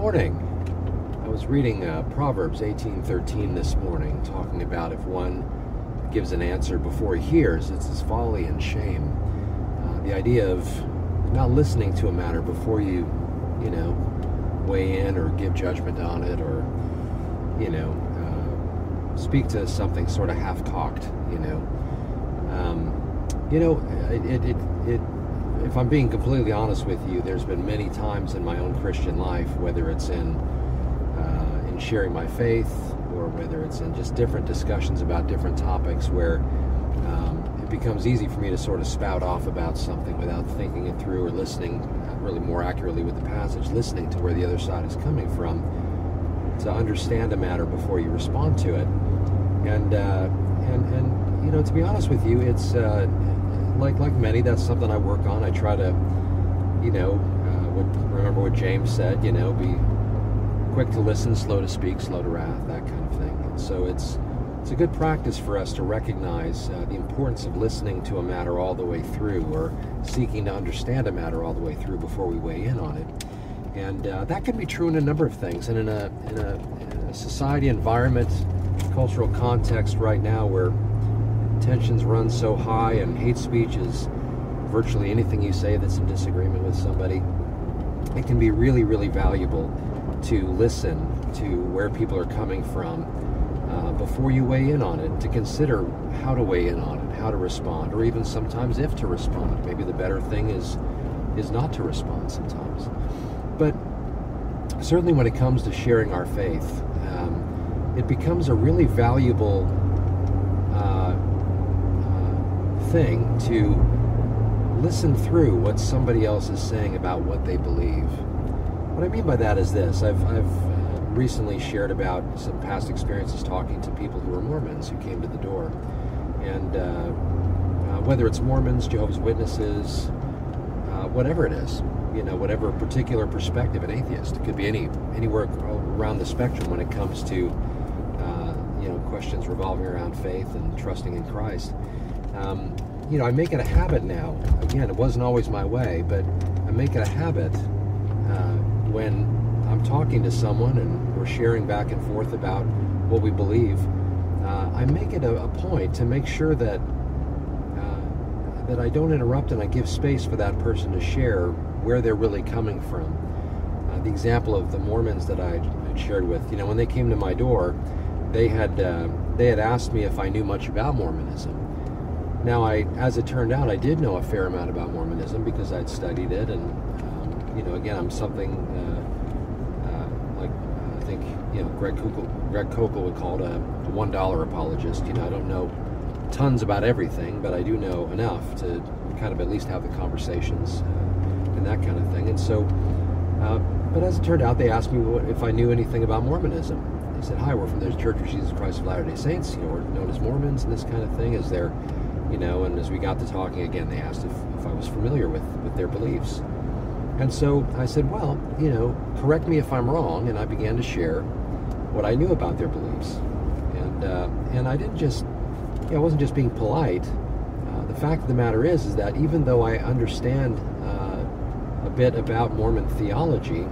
morning. I was reading uh, Proverbs 18:13 this morning, talking about if one gives an answer before he hears, it's his folly and shame. Uh, the idea of not listening to a matter before you, you know, weigh in or give judgment on it, or you know, uh, speak to something sort of half-cocked, you know. Um, you know, it, it, it, it if I'm being completely honest with you, there's been many times in my own Christian life, whether it's in uh, in sharing my faith or whether it's in just different discussions about different topics, where um, it becomes easy for me to sort of spout off about something without thinking it through or listening, uh, really more accurately with the passage, listening to where the other side is coming from, to understand a matter before you respond to it, and uh, and and you know, to be honest with you, it's uh, like like many, that's something I work on. I try to, you know, uh, what, remember what James said. You know, be quick to listen, slow to speak, slow to wrath, that kind of thing. And so it's it's a good practice for us to recognize uh, the importance of listening to a matter all the way through, or seeking to understand a matter all the way through before we weigh in on it. And uh, that can be true in a number of things. And in a, in a, in a society environment, cultural context right now where tensions run so high and hate speech is virtually anything you say that's in disagreement with somebody, it can be really, really valuable to listen to where people are coming from uh, before you weigh in on it, to consider how to weigh in on it, how to respond, or even sometimes if to respond. Maybe the better thing is is not to respond sometimes. But certainly when it comes to sharing our faith, um, it becomes a really valuable thing to listen through what somebody else is saying about what they believe. What I mean by that is this I've, I've uh, recently shared about some past experiences talking to people who are Mormons who came to the door. And uh, uh, whether it's Mormons, Jehovah's Witnesses, uh, whatever it is, you know, whatever particular perspective, an atheist, it could be any anywhere around the spectrum when it comes to, uh, you know, questions revolving around faith and trusting in Christ. Um, you know, I make it a habit now. Again, it wasn't always my way, but I make it a habit uh, when I'm talking to someone and we're sharing back and forth about what we believe. Uh, I make it a, a, point to make sure that uh, that I don't interrupt and I give space for that person to share where they're really coming from. Uh, the example of the Mormons that I shared with, you know, when they came to my door, they had uh, they had asked me if I knew much about Mormonism now, I, as it turned out, I did know a fair amount about Mormonism because I'd studied it, and um, you know, again, I'm something uh, uh, like I think you know Greg Koukl, Greg Koukl would call it a, one dollar apologist. You know, I don't know tons about everything, but I do know enough to kind of at least have the conversations uh, and that kind of thing. And so, uh, but as it turned out, they asked me what, if I knew anything about Mormonism. They said, "Hi, we're from the Church of Jesus Christ of Latter Day Saints. You know, we're known as Mormons and this kind of thing. Is there?" You know, and as we got to talking again, they asked if, if I was familiar with, with their beliefs. And so I said, well, you know, correct me if I'm wrong, and I began to share what I knew about their beliefs. And, uh, and I didn't just, you know, I wasn't just being polite. Uh, the fact of the matter is, is that even though I understand uh, a bit about Mormon theology,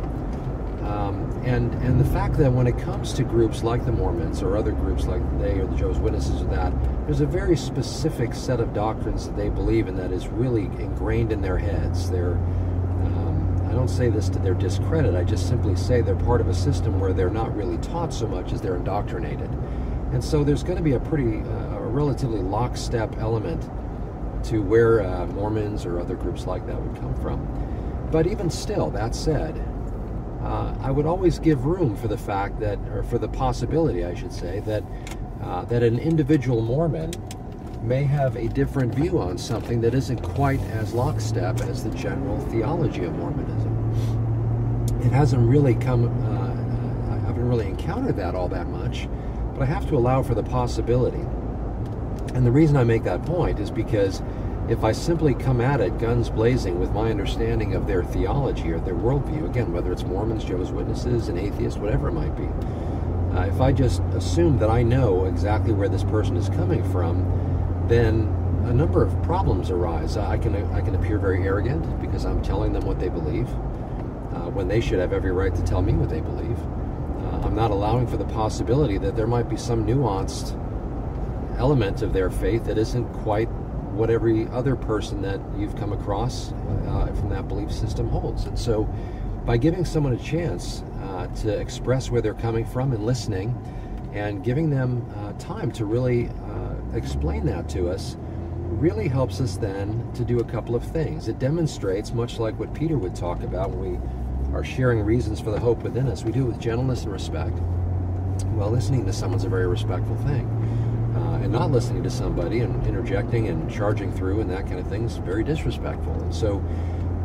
um, and and the fact that when it comes to groups like the Mormons or other groups like they or the Jehovah's Witnesses or that, there's a very specific set of doctrines that they believe in that is really ingrained in their heads. They're um, I don't say this to their discredit. I just simply say they're part of a system where they're not really taught so much as they're indoctrinated, and so there's going to be a pretty uh, a relatively lockstep element to where uh, Mormons or other groups like that would come from. But even still, that said, uh, I would always give room for the fact that, or for the possibility, I should say, that uh, that an individual Mormon may have a different view on something that isn't quite as lockstep as the general theology of Mormonism. It hasn't really come, uh, I haven't really encountered that all that much, but I have to allow for the possibility. And the reason I make that point is because if I simply come at it guns blazing with my understanding of their theology or their worldview, again, whether it's Mormons, Jehovah's Witnesses, an atheist, whatever it might be, uh, if I just assume that I know exactly where this person is coming from, then a number of problems arise. I can I can appear very arrogant because I'm telling them what they believe. Uh, when they should have every right to tell me what they believe. Uh, I'm not allowing for the possibility that there might be some nuanced element of their faith that isn't quite what every other person that you've come across uh, from that belief system holds. And so, by giving someone a chance uh, to express where they're coming from and listening, and giving them uh, time to really uh, explain that to us, really helps us then to do a couple of things. It demonstrates, much like what Peter would talk about when we are sharing reasons for the hope within us, we do it with gentleness and respect. Well, listening to someone's a very respectful thing. Uh, and not listening to somebody and interjecting and charging through and that kind of thing is very disrespectful. And so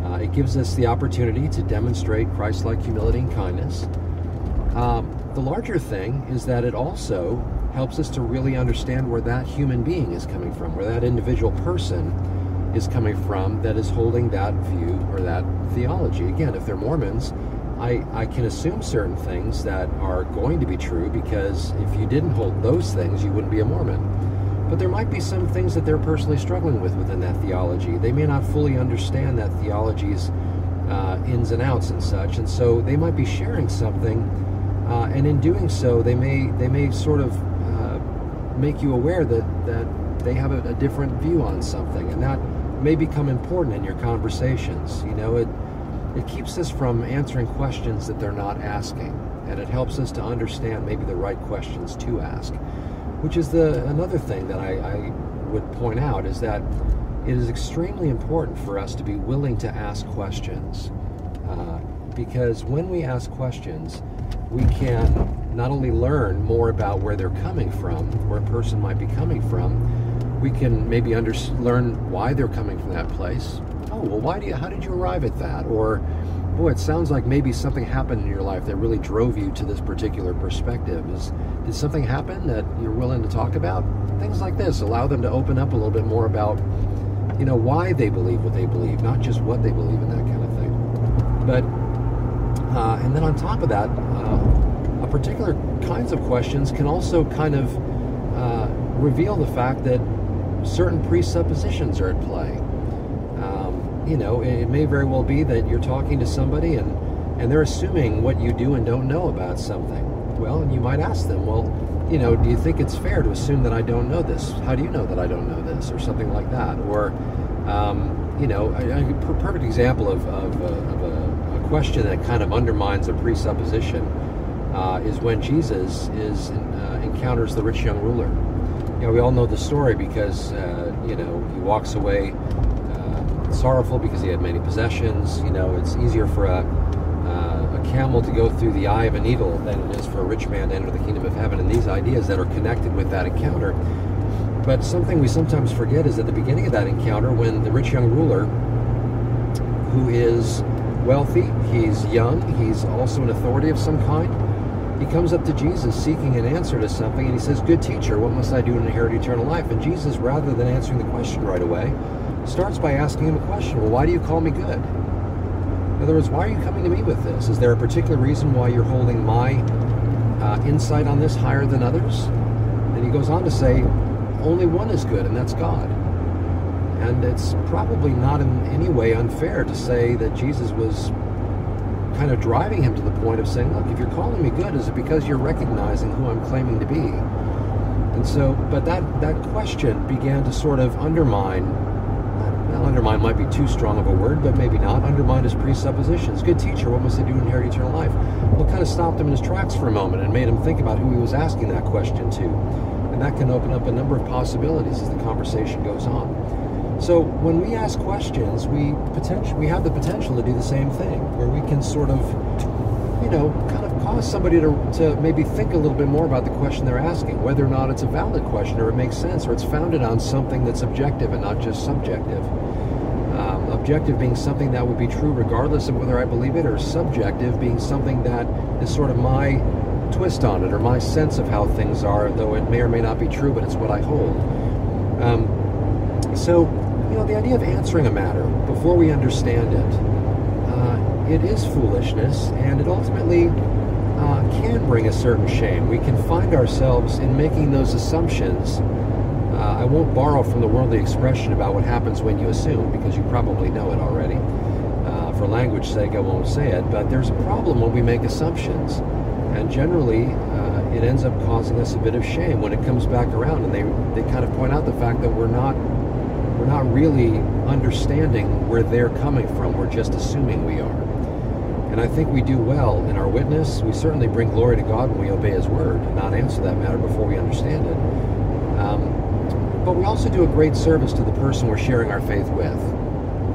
uh, it gives us the opportunity to demonstrate Christ like humility and kindness. Um, the larger thing is that it also helps us to really understand where that human being is coming from, where that individual person is coming from that is holding that view or that theology. Again, if they're Mormons, I, I can assume certain things that are going to be true because if you didn't hold those things, you wouldn't be a Mormon. But there might be some things that they're personally struggling with within that theology. They may not fully understand that theology's uh, ins and outs and such, and so they might be sharing something, uh, and in doing so, they may they may sort of uh, make you aware that that they have a, a different view on something, and that may become important in your conversations. You know, it it keeps us from answering questions that they're not asking, and it helps us to understand maybe the right questions to ask. Which is the another thing that I, I would point out is that it is extremely important for us to be willing to ask questions, uh, because when we ask questions, we can not only learn more about where they're coming from, where a person might be coming from, we can maybe under, learn why they're coming from that place, well, why do you, how did you arrive at that? Or, boy, it sounds like maybe something happened in your life that really drove you to this particular perspective. Is, did something happen that you're willing to talk about? Things like this allow them to open up a little bit more about, you know, why they believe what they believe, not just what they believe in that kind of thing. But, uh, and then on top of that, uh, a particular kinds of questions can also kind of uh, reveal the fact that certain presuppositions are at play you know, it may very well be that you're talking to somebody and, and they're assuming what you do and don't know about something. Well, and you might ask them, well, you know, do you think it's fair to assume that I don't know this? How do you know that I don't know this? Or something like that. Or, um, you know, a, a, perfect example of, of, a, of a, a, question that kind of undermines a presupposition uh, is when Jesus is uh, encounters the rich young ruler. You know, we all know the story because, uh, you know, he walks away sorrowful because he had many possessions. You know, it's easier for a, uh, a camel to go through the eye of a needle than it is for a rich man to enter the kingdom of heaven. And these ideas that are connected with that encounter. But something we sometimes forget is at the beginning of that encounter, when the rich young ruler, who is wealthy, he's young, he's also an authority of some kind, he comes up to Jesus seeking an answer to something, and he says, Good teacher, what must I do to inherit eternal life? And Jesus, rather than answering the question right away, starts by asking him a question Well, why do you call me good? In other words, why are you coming to me with this? Is there a particular reason why you're holding my uh, insight on this higher than others? And he goes on to say, only one is good, and that's God. And it's probably not in any way unfair to say that Jesus was kind of driving him to the point of saying, look, if you're calling me good, is it because you're recognizing who I'm claiming to be? And so, but that, that question began to sort of undermine undermine might be too strong of a word, but maybe not. Undermine his presuppositions. Good teacher, what must I do to inherit eternal life? Well, kind of stopped him in his tracks for a moment and made him think about who he was asking that question to. And that can open up a number of possibilities as the conversation goes on. So when we ask questions, we potential we have the potential to do the same thing, where we can sort of, you know, kind of cause somebody to, to maybe think a little bit more about the question they're asking, whether or not it's a valid question or it makes sense or it's founded on something that's objective and not just subjective. Objective being something that would be true regardless of whether I believe it, or subjective being something that is sort of my twist on it or my sense of how things are, though it may or may not be true, but it's what I hold. Um, so, you know, the idea of answering a matter before we understand it, uh, it is foolishness, and it ultimately uh, can bring a certain shame. We can find ourselves in making those assumptions. Uh, I won't borrow from the worldly expression about what happens when you assume, because you probably know it already. Uh, for language sake, I won't say it, but there's a problem when we make assumptions. And generally, uh, it ends up causing us a bit of shame when it comes back around, and they, they kind of point out the fact that we're not we're not really understanding where they're coming from. We're just assuming we are. And I think we do well in our witness. We certainly bring glory to God when we obey His word and not answer that matter before we understand it. Um, but we also do a great service to the person we're sharing our faith with.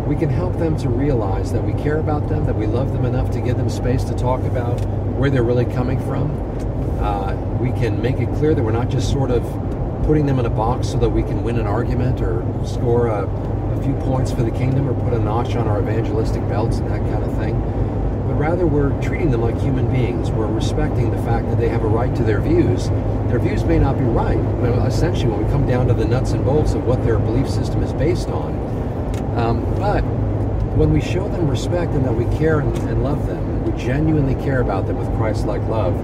We can help them to realize that we care about them, that we love them enough to give them space to talk about where they're really coming from. Uh, we can make it clear that we're not just sort of putting them in a box so that we can win an argument or score a, a few points for the kingdom or put a notch on our evangelistic belts and that kind of thing. But rather, we're treating them like human beings. We're respecting the fact that they have a right to their views. Their views may not be right. But essentially, when we come down to the nuts and bolts of what their belief system is based on, um, but when we show them respect and that we care and, and love them, we genuinely care about them with Christ-like love,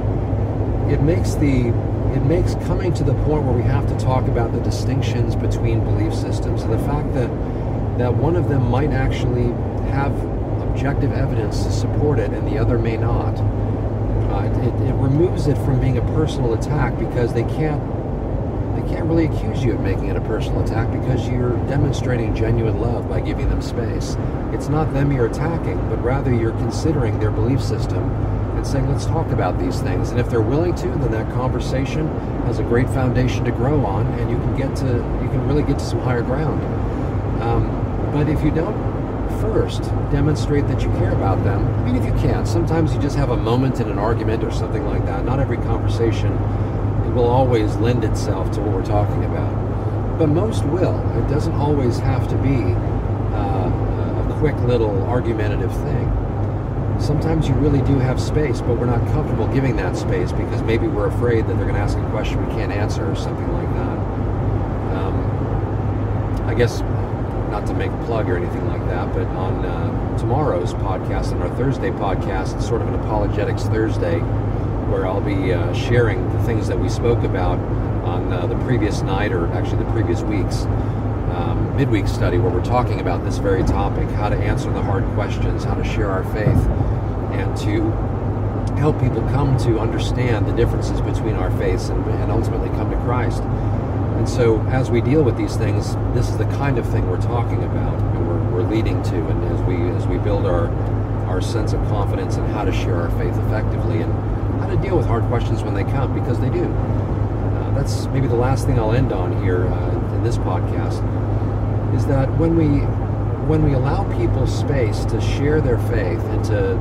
it makes the it makes coming to the point where we have to talk about the distinctions between belief systems and the fact that that one of them might actually have objective evidence to support it and the other may not. It, it removes it from being a personal attack because they can't they can't really accuse you of making it a personal attack because you're demonstrating genuine love by giving them space. It's not them you're attacking, but rather you're considering their belief system and saying, let's talk about these things. And if they're willing to, then that conversation has a great foundation to grow on, and you can get to you can really get to some higher ground. Um, but if you don't first demonstrate that you care about them, I mean, if you can, sometimes you just have a moment in an argument or something like that. Not every conversation it will always lend itself to what we're talking about, but most will. It doesn't always have to be uh, a quick little argumentative thing sometimes you really do have space, but we're not comfortable giving that space because maybe we're afraid that they're going to ask a question we can't answer or something like that. Um, I guess to make a plug or anything like that, but on uh, tomorrow's podcast, on our Thursday podcast, it's sort of an apologetics Thursday, where I'll be uh, sharing the things that we spoke about on uh, the previous night, or actually the previous week's um, midweek study, where we're talking about this very topic: how to answer the hard questions, how to share our faith and to help people come to understand the differences between our faiths and, and ultimately come to Christ. And so, as we deal with these things, this is the kind of thing we're talking about and we're, we're leading to. And as we as we build our our sense of confidence and how to share our faith effectively and how to deal with hard questions when they come, because they do. Uh, that's maybe the last thing I'll end on here uh, in this podcast is that when we when we allow people space to share their faith and to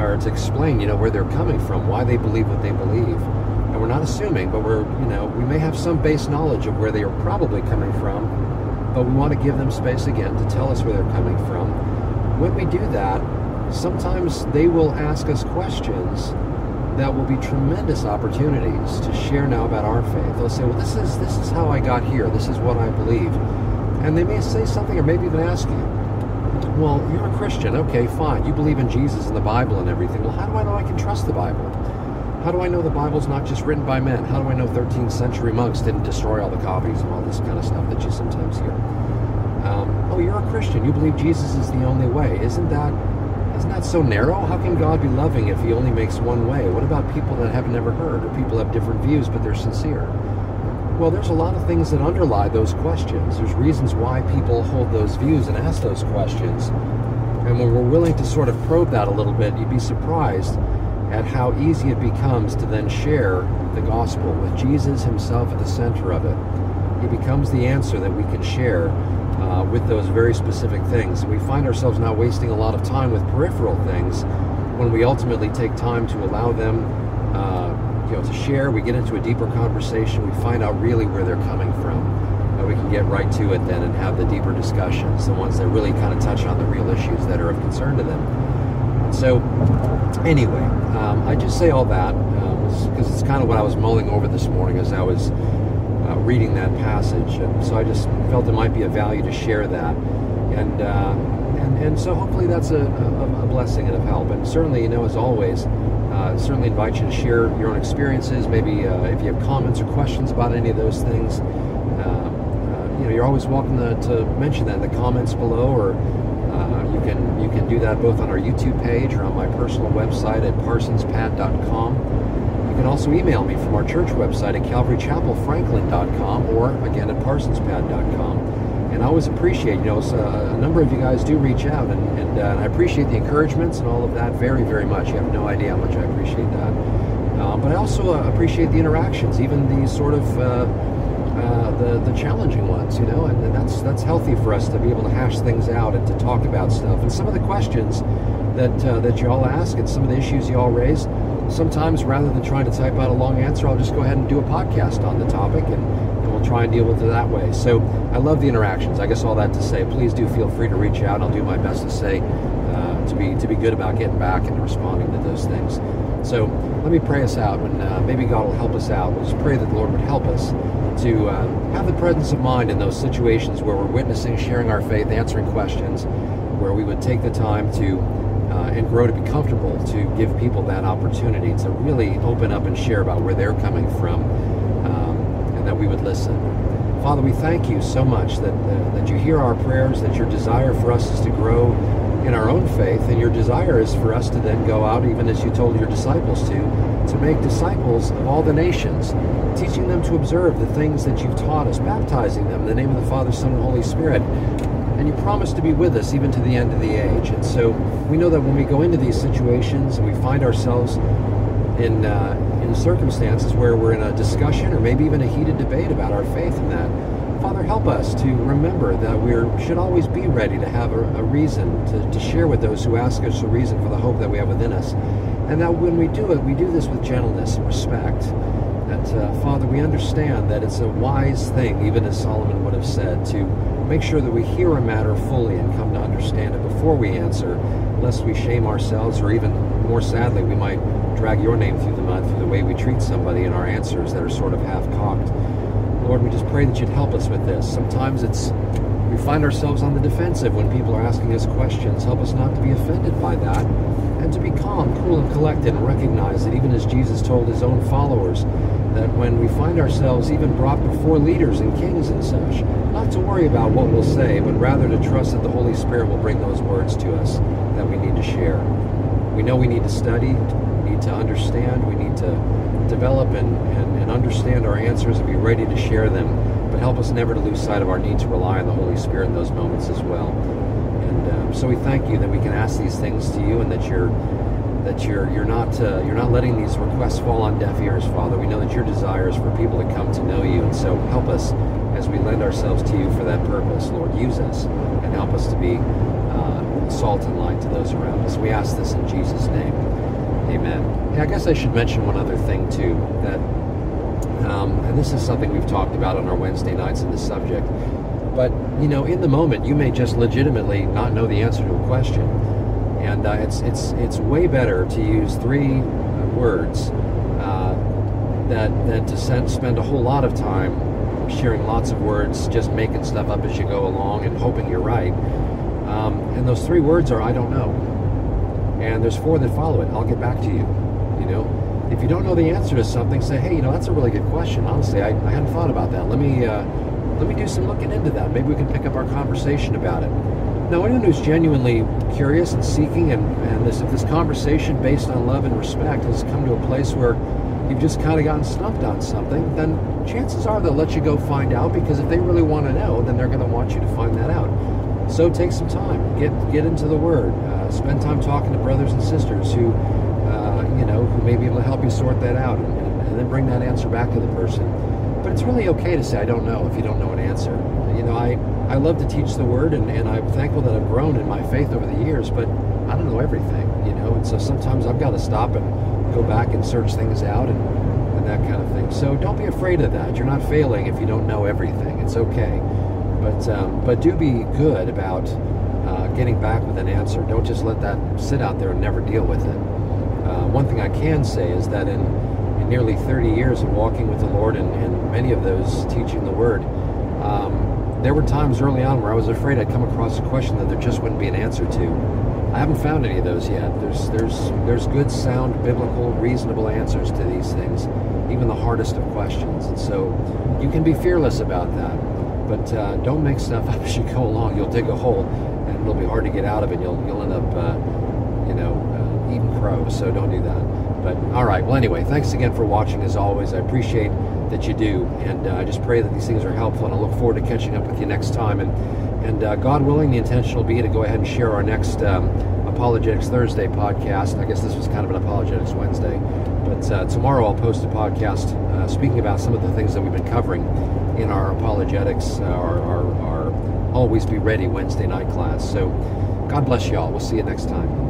or to explain, you know, where they're coming from, why they believe what they believe. And we're not assuming, but we're, you know, we may have some base knowledge of where they are probably coming from, but we want to give them space again to tell us where they're coming from. When we do that, sometimes they will ask us questions that will be tremendous opportunities to share now about our faith. They'll say, "Well, this is this is how I got here. This is what I believe," and they may say something, or maybe even ask you, well, you're a Christian. Okay, fine. You believe in Jesus and the Bible and everything. Well, how do I know I can trust the Bible? How do I know the Bible's not just written by men? How do I know 13th century monks didn't destroy all the copies and all this kind of stuff that you sometimes hear? Um, oh, you're a Christian. You believe Jesus is the only way. Isn't that isn't that so narrow? How can God be loving if He only makes one way? What about people that have never heard, or people have different views but they're sincere? Well, there's a lot of things that underlie those questions. There's reasons why people hold those views and ask those questions. And when we're willing to sort of probe that a little bit, you'd be surprised at how easy it becomes to then share the gospel with Jesus himself at the center of it. He becomes the answer that we can share uh, with those very specific things. We find ourselves now wasting a lot of time with peripheral things when we ultimately take time to allow them uh, you know, to share. We get into a deeper conversation. We find out really where they're coming from. And we can get right to it then and have the deeper discussions, the ones that really kind of touch on the real issues that are of concern to them. So, anyway, um, I just say all that because um, it's kind of what I was mulling over this morning as I was uh, reading that passage. And so I just felt it might be a value to share that. And, uh, and, and so hopefully that's a, a, a blessing and of help. And certainly, you know, as always, uh, certainly invite you to share your own experiences. Maybe uh, if you have comments or questions about any of those things, uh, uh, you know, you're always welcome to, to, mention that in the comments below, or Uh, you can you can do that both on our YouTube page or on my personal website at parsonspad.com. You can also email me from our church website at calvarychapelfranklin.com or again at parsonspad.com. And I always appreciate, you know, uh, a number of you guys do reach out, and, and, uh, and, I appreciate the encouragements and all of that very, very much. You have no idea how much I appreciate that. Um, but I also uh, appreciate the interactions, even the sort of uh, uh, the the challenging ones, you know, and, and, that's that's healthy for us to be able to hash things out and to talk about stuff. And some of the questions that uh, that you all ask and some of the issues you all raise, sometimes rather than trying to type out a long answer, I'll just go ahead and do a podcast on the topic and, and we'll try and deal with it that way. So I love the interactions. I guess all that to say, please do feel free to reach out. I'll do my best to say uh, to be to be good about getting back and responding to those things. So let me pray us out, and uh, maybe God will help us out. Just pray that the Lord would help us to uh, have the presence of mind in those situations where we're witnessing, sharing our faith, answering questions, where we would take the time to uh, and grow to be comfortable to give people that opportunity to really open up and share about where they're coming from, um, and that we would listen. Father, we thank you so much that uh, that you hear our prayers, that your desire for us is to grow in our own faith, and your desire is for us to then go out, even as you told your disciples to, to make disciples of all the nations, teaching them to observe the things that you've taught us, baptizing them in the name of the Father, Son, and Holy Spirit. And you promise to be with us even to the end of the age. And so we know that when we go into these situations and we find ourselves in uh, in circumstances where we're in a discussion or maybe even a heated debate about our faith in that, Father, help us to remember that we should always be ready to have a, a reason to, to, share with those who ask us a reason for the hope that we have within us. And that when we do it, we do this with gentleness and respect. That, uh, Father, we understand that it's a wise thing, even as Solomon would have said, to make sure that we hear a matter fully and come to understand it before we answer, lest we shame ourselves, or even more sadly, we might drag your name through the mud through the way we treat somebody in our answers that are sort of half cocked. Lord, we just pray that you'd help us with this. Sometimes it's we find ourselves on the defensive when people are asking us questions. Help us not to be offended by that and to be calm, cool, and collected and recognize that even as Jesus told his own followers, that when we find ourselves even brought before leaders and kings and such, not to worry about what we'll say, but rather to trust that the Holy Spirit will bring those words to us that we need to share. We know we need to study, we need to understand, we need to develop and, and, and understand our answers and be ready to share them, but help us never to lose sight of our need to rely on the Holy Spirit in those moments as well. So we thank you that we can ask these things to you and that you're that you're you're not uh, you're not letting these requests fall on deaf ears, Father. We know that your desire is for people to come to know you, and so help us as we lend ourselves to you for that purpose, Lord. Use us and help us to be uh, salt and light to those around us. We ask this in Jesus' name. Amen. Yeah, I guess I should mention one other thing too. That, um, and this is something we've talked about on our Wednesday nights in the subject. But you know, in the moment, you may just legitimately not know the answer to a question, and uh, it's it's it's way better to use three words uh, that than to spend a whole lot of time sharing lots of words, just making stuff up as you go along and hoping you're right. Um, and those three words are "I don't know." and there's four that follow it. I'll get back to you. You know, if you don't know the answer to something, say, hey, you know, that's a really good question. Honestly, I, I hadn't thought about that. Let me uh, let me do some looking into that. Maybe we can pick up our conversation about it. Now, anyone who's genuinely curious and seeking, and, and this if this conversation based on love and respect has come to a place where you've just kind of gotten stumped on something, then chances are they'll let you go find out because if they really want to know, then they're going to want you to find that out. So take some time, get get into the Word, uh, spend time talking to brothers and sisters who, uh, you know, who may be able to help you sort that out, and, and, then bring that answer back to the person. But it's really okay to say I don't know if you don't know an answer. You know, I I love to teach the Word, and, and I'm thankful that I've grown in my faith over the years. But I don't know everything, you know, and so sometimes I've got to stop and go back and search things out and and that kind of thing. So don't be afraid of that. You're not failing if you don't know everything. It's okay. But um, but do be good about uh, getting back with an answer. Don't just let that sit out there and never deal with it. Uh, one thing I can say is that in, in nearly 30 years of walking with the Lord and, and many of those teaching the Word, um, there were times early on where I was afraid I'd come across a question that there just wouldn't be an answer to. I haven't found any of those yet. There's there's there's good, sound, biblical, reasonable answers to these things, even the hardest of questions. And so you can be fearless about that but uh, don't make stuff up as you go along. You'll dig a hole, and it'll be hard to get out of it. You'll you'll end up, uh, you know, uh, eating crow. So don't do that. But all right. Well, anyway, thanks again for watching. As always, I appreciate that you do, and uh, I just pray that these things are helpful. And I look forward to catching up with you next time. And and uh, God willing, the intention will be to go ahead and share our next um, Apologetics Thursday podcast. I guess this was kind of an Apologetics Wednesday. But uh, tomorrow I'll post a podcast uh, speaking about some of the things that we've been covering in our apologetics, uh, our, our, our Always Be Ready Wednesday night class. So God bless you all. We'll see you next time.